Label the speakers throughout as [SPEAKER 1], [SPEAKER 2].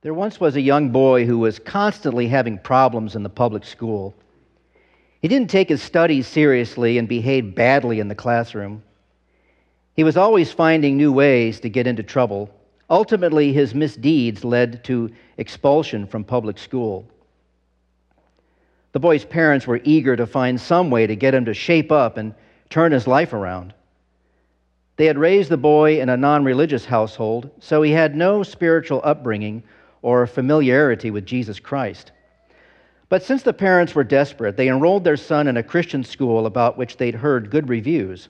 [SPEAKER 1] There once was a young boy who was constantly having problems in the public school. He didn't take his studies seriously and behaved badly in the classroom. He was always finding new ways to get into trouble. Ultimately, his misdeeds led to expulsion from public school. The boy's parents were eager to find some way to get him to shape up and turn his life around. They had raised the boy in a non religious household, so he had no spiritual upbringing or familiarity with Jesus Christ. But since the parents were desperate, they enrolled their son in a Christian school about which they'd heard good reviews.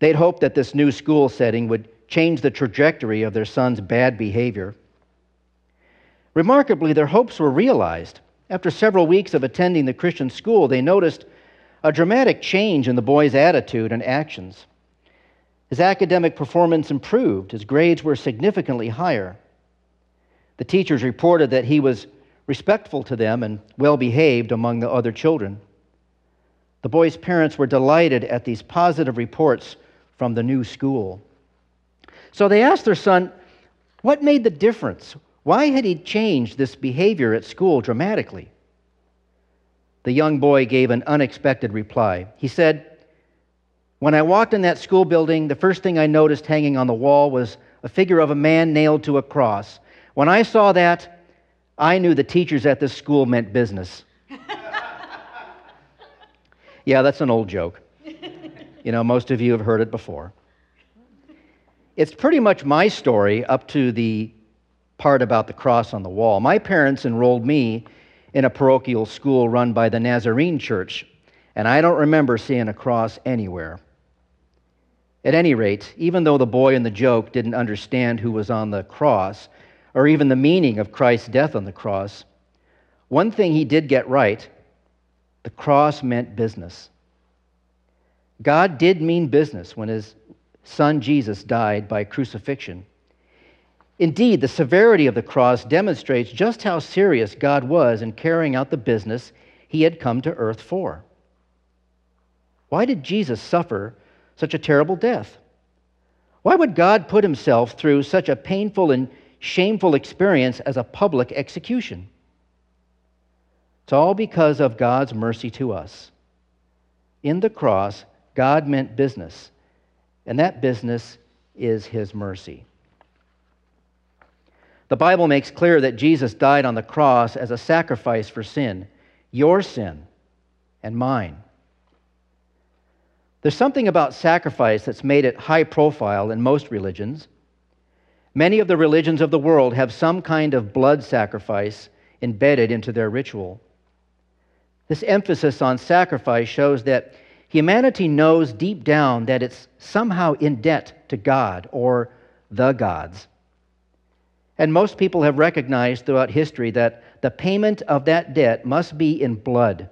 [SPEAKER 1] They'd hoped that this new school setting would change the trajectory of their son's bad behavior. Remarkably, their hopes were realized. After several weeks of attending the Christian school, they noticed a dramatic change in the boy's attitude and actions. His academic performance improved, his grades were significantly higher. The teachers reported that he was respectful to them and well behaved among the other children. The boy's parents were delighted at these positive reports from the new school. So they asked their son, What made the difference? Why had he changed this behavior at school dramatically? The young boy gave an unexpected reply. He said, When I walked in that school building, the first thing I noticed hanging on the wall was a figure of a man nailed to a cross. When I saw that, I knew the teachers at this school meant business. yeah, that's an old joke. You know, most of you have heard it before. It's pretty much my story up to the part about the cross on the wall. My parents enrolled me in a parochial school run by the Nazarene Church, and I don't remember seeing a cross anywhere. At any rate, even though the boy in the joke didn't understand who was on the cross, or even the meaning of Christ's death on the cross, one thing he did get right the cross meant business. God did mean business when his son Jesus died by crucifixion. Indeed, the severity of the cross demonstrates just how serious God was in carrying out the business he had come to earth for. Why did Jesus suffer such a terrible death? Why would God put himself through such a painful and shameful experience as a public execution. It's all because of God's mercy to us. In the cross, God meant business, and that business is His mercy. The Bible makes clear that Jesus died on the cross as a sacrifice for sin, your sin and mine. There's something about sacrifice that's made it high profile in most religions. Many of the religions of the world have some kind of blood sacrifice embedded into their ritual. This emphasis on sacrifice shows that humanity knows deep down that it's somehow in debt to God or the gods. And most people have recognized throughout history that the payment of that debt must be in blood,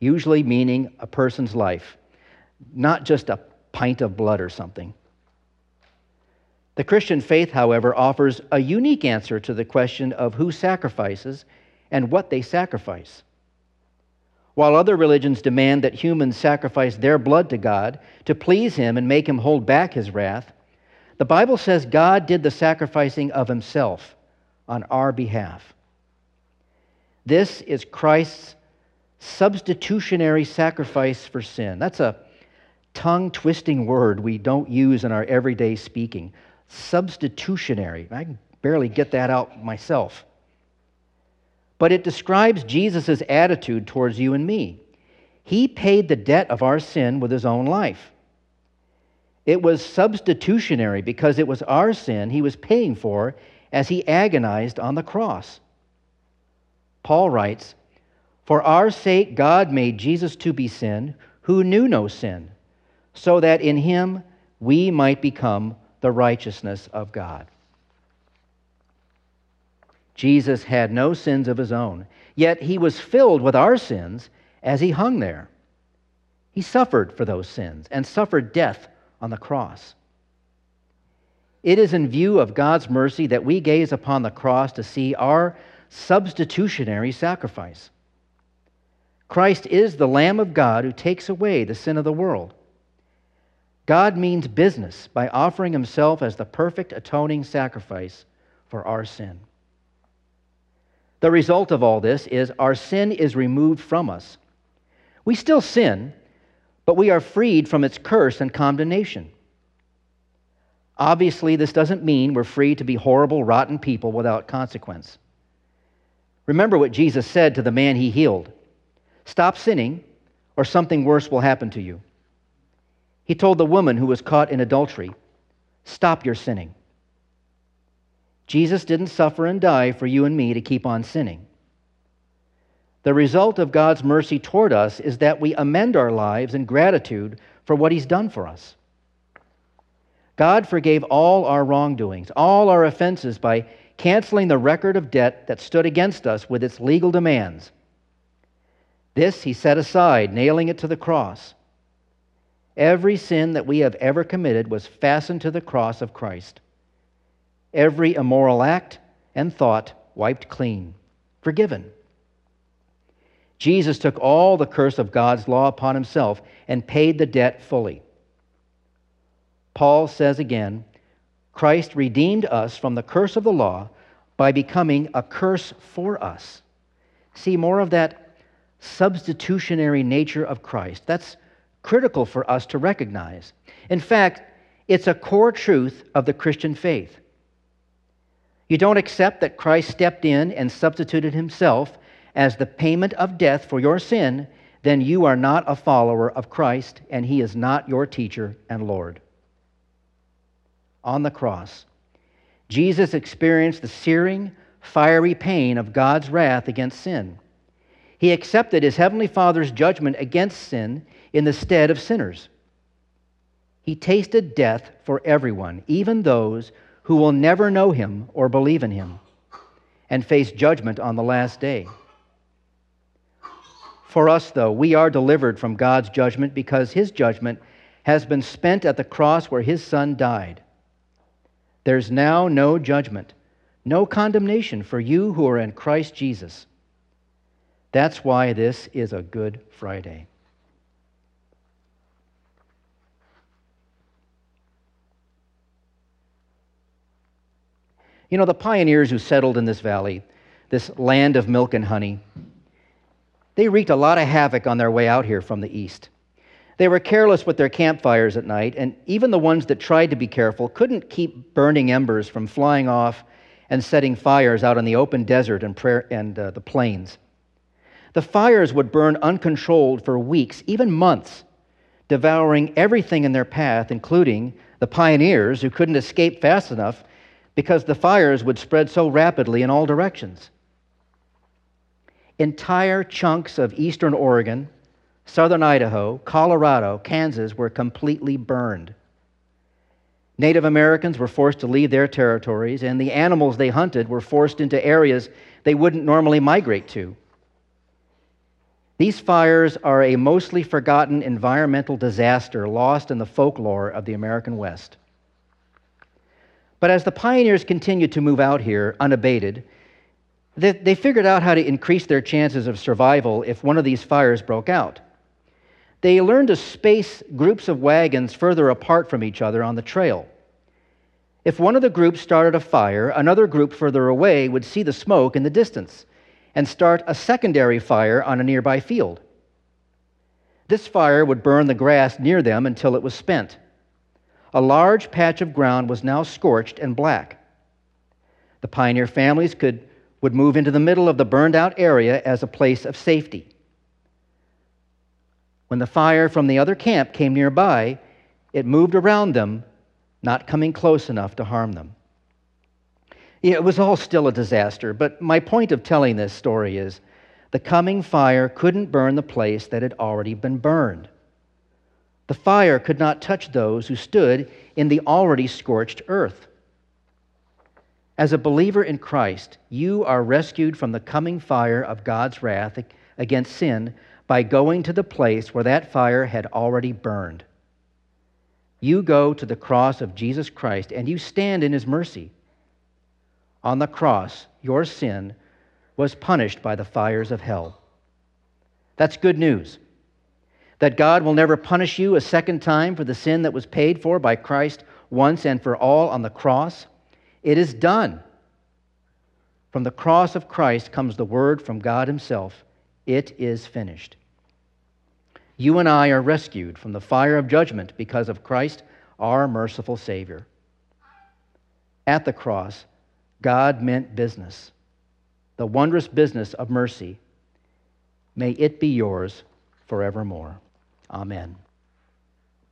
[SPEAKER 1] usually meaning a person's life, not just a pint of blood or something. The Christian faith, however, offers a unique answer to the question of who sacrifices and what they sacrifice. While other religions demand that humans sacrifice their blood to God to please Him and make Him hold back His wrath, the Bible says God did the sacrificing of Himself on our behalf. This is Christ's substitutionary sacrifice for sin. That's a tongue twisting word we don't use in our everyday speaking substitutionary. I can barely get that out myself. But it describes Jesus' attitude towards you and me. He paid the debt of our sin with his own life. It was substitutionary because it was our sin he was paying for as he agonized on the cross. Paul writes, For our sake God made Jesus to be sin, who knew no sin, so that in him we might become the righteousness of God. Jesus had no sins of his own, yet he was filled with our sins as he hung there. He suffered for those sins and suffered death on the cross. It is in view of God's mercy that we gaze upon the cross to see our substitutionary sacrifice. Christ is the Lamb of God who takes away the sin of the world. God means business by offering himself as the perfect atoning sacrifice for our sin. The result of all this is our sin is removed from us. We still sin, but we are freed from its curse and condemnation. Obviously, this doesn't mean we're free to be horrible, rotten people without consequence. Remember what Jesus said to the man he healed Stop sinning, or something worse will happen to you. He told the woman who was caught in adultery, Stop your sinning. Jesus didn't suffer and die for you and me to keep on sinning. The result of God's mercy toward us is that we amend our lives in gratitude for what He's done for us. God forgave all our wrongdoings, all our offenses, by canceling the record of debt that stood against us with its legal demands. This He set aside, nailing it to the cross. Every sin that we have ever committed was fastened to the cross of Christ. Every immoral act and thought wiped clean, forgiven. Jesus took all the curse of God's law upon himself and paid the debt fully. Paul says again Christ redeemed us from the curse of the law by becoming a curse for us. See more of that substitutionary nature of Christ. That's critical for us to recognize. In fact, it's a core truth of the Christian faith. You don't accept that Christ stepped in and substituted himself as the payment of death for your sin, then you are not a follower of Christ and he is not your teacher and Lord. On the cross, Jesus experienced the searing, fiery pain of God's wrath against sin. He accepted his heavenly Father's judgment against sin in the stead of sinners. He tasted death for everyone, even those who will never know him or believe in him, and face judgment on the last day. For us, though, we are delivered from God's judgment because his judgment has been spent at the cross where his son died. There's now no judgment, no condemnation for you who are in Christ Jesus. That's why this is a Good Friday. You know, the pioneers who settled in this valley, this land of milk and honey, they wreaked a lot of havoc on their way out here from the east. They were careless with their campfires at night, and even the ones that tried to be careful couldn't keep burning embers from flying off and setting fires out in the open desert and, prayer, and uh, the plains. The fires would burn uncontrolled for weeks, even months, devouring everything in their path, including the pioneers who couldn't escape fast enough because the fires would spread so rapidly in all directions. Entire chunks of eastern Oregon, southern Idaho, Colorado, Kansas were completely burned. Native Americans were forced to leave their territories, and the animals they hunted were forced into areas they wouldn't normally migrate to. These fires are a mostly forgotten environmental disaster lost in the folklore of the American West. But as the pioneers continued to move out here unabated, they, they figured out how to increase their chances of survival if one of these fires broke out. They learned to space groups of wagons further apart from each other on the trail. If one of the groups started a fire, another group further away would see the smoke in the distance and start a secondary fire on a nearby field. This fire would burn the grass near them until it was spent. A large patch of ground was now scorched and black. The pioneer families could, would move into the middle of the burned out area as a place of safety. When the fire from the other camp came nearby, it moved around them, not coming close enough to harm them. It was all still a disaster, but my point of telling this story is the coming fire couldn't burn the place that had already been burned. The fire could not touch those who stood in the already scorched earth. As a believer in Christ, you are rescued from the coming fire of God's wrath against sin by going to the place where that fire had already burned. You go to the cross of Jesus Christ and you stand in his mercy on the cross, your sin was punished by the fires of hell. That's good news. That God will never punish you a second time for the sin that was paid for by Christ once and for all on the cross. It is done. From the cross of Christ comes the word from God Himself It is finished. You and I are rescued from the fire of judgment because of Christ, our merciful Savior. At the cross, God meant business, the wondrous business of mercy. May it be yours forevermore. Amen.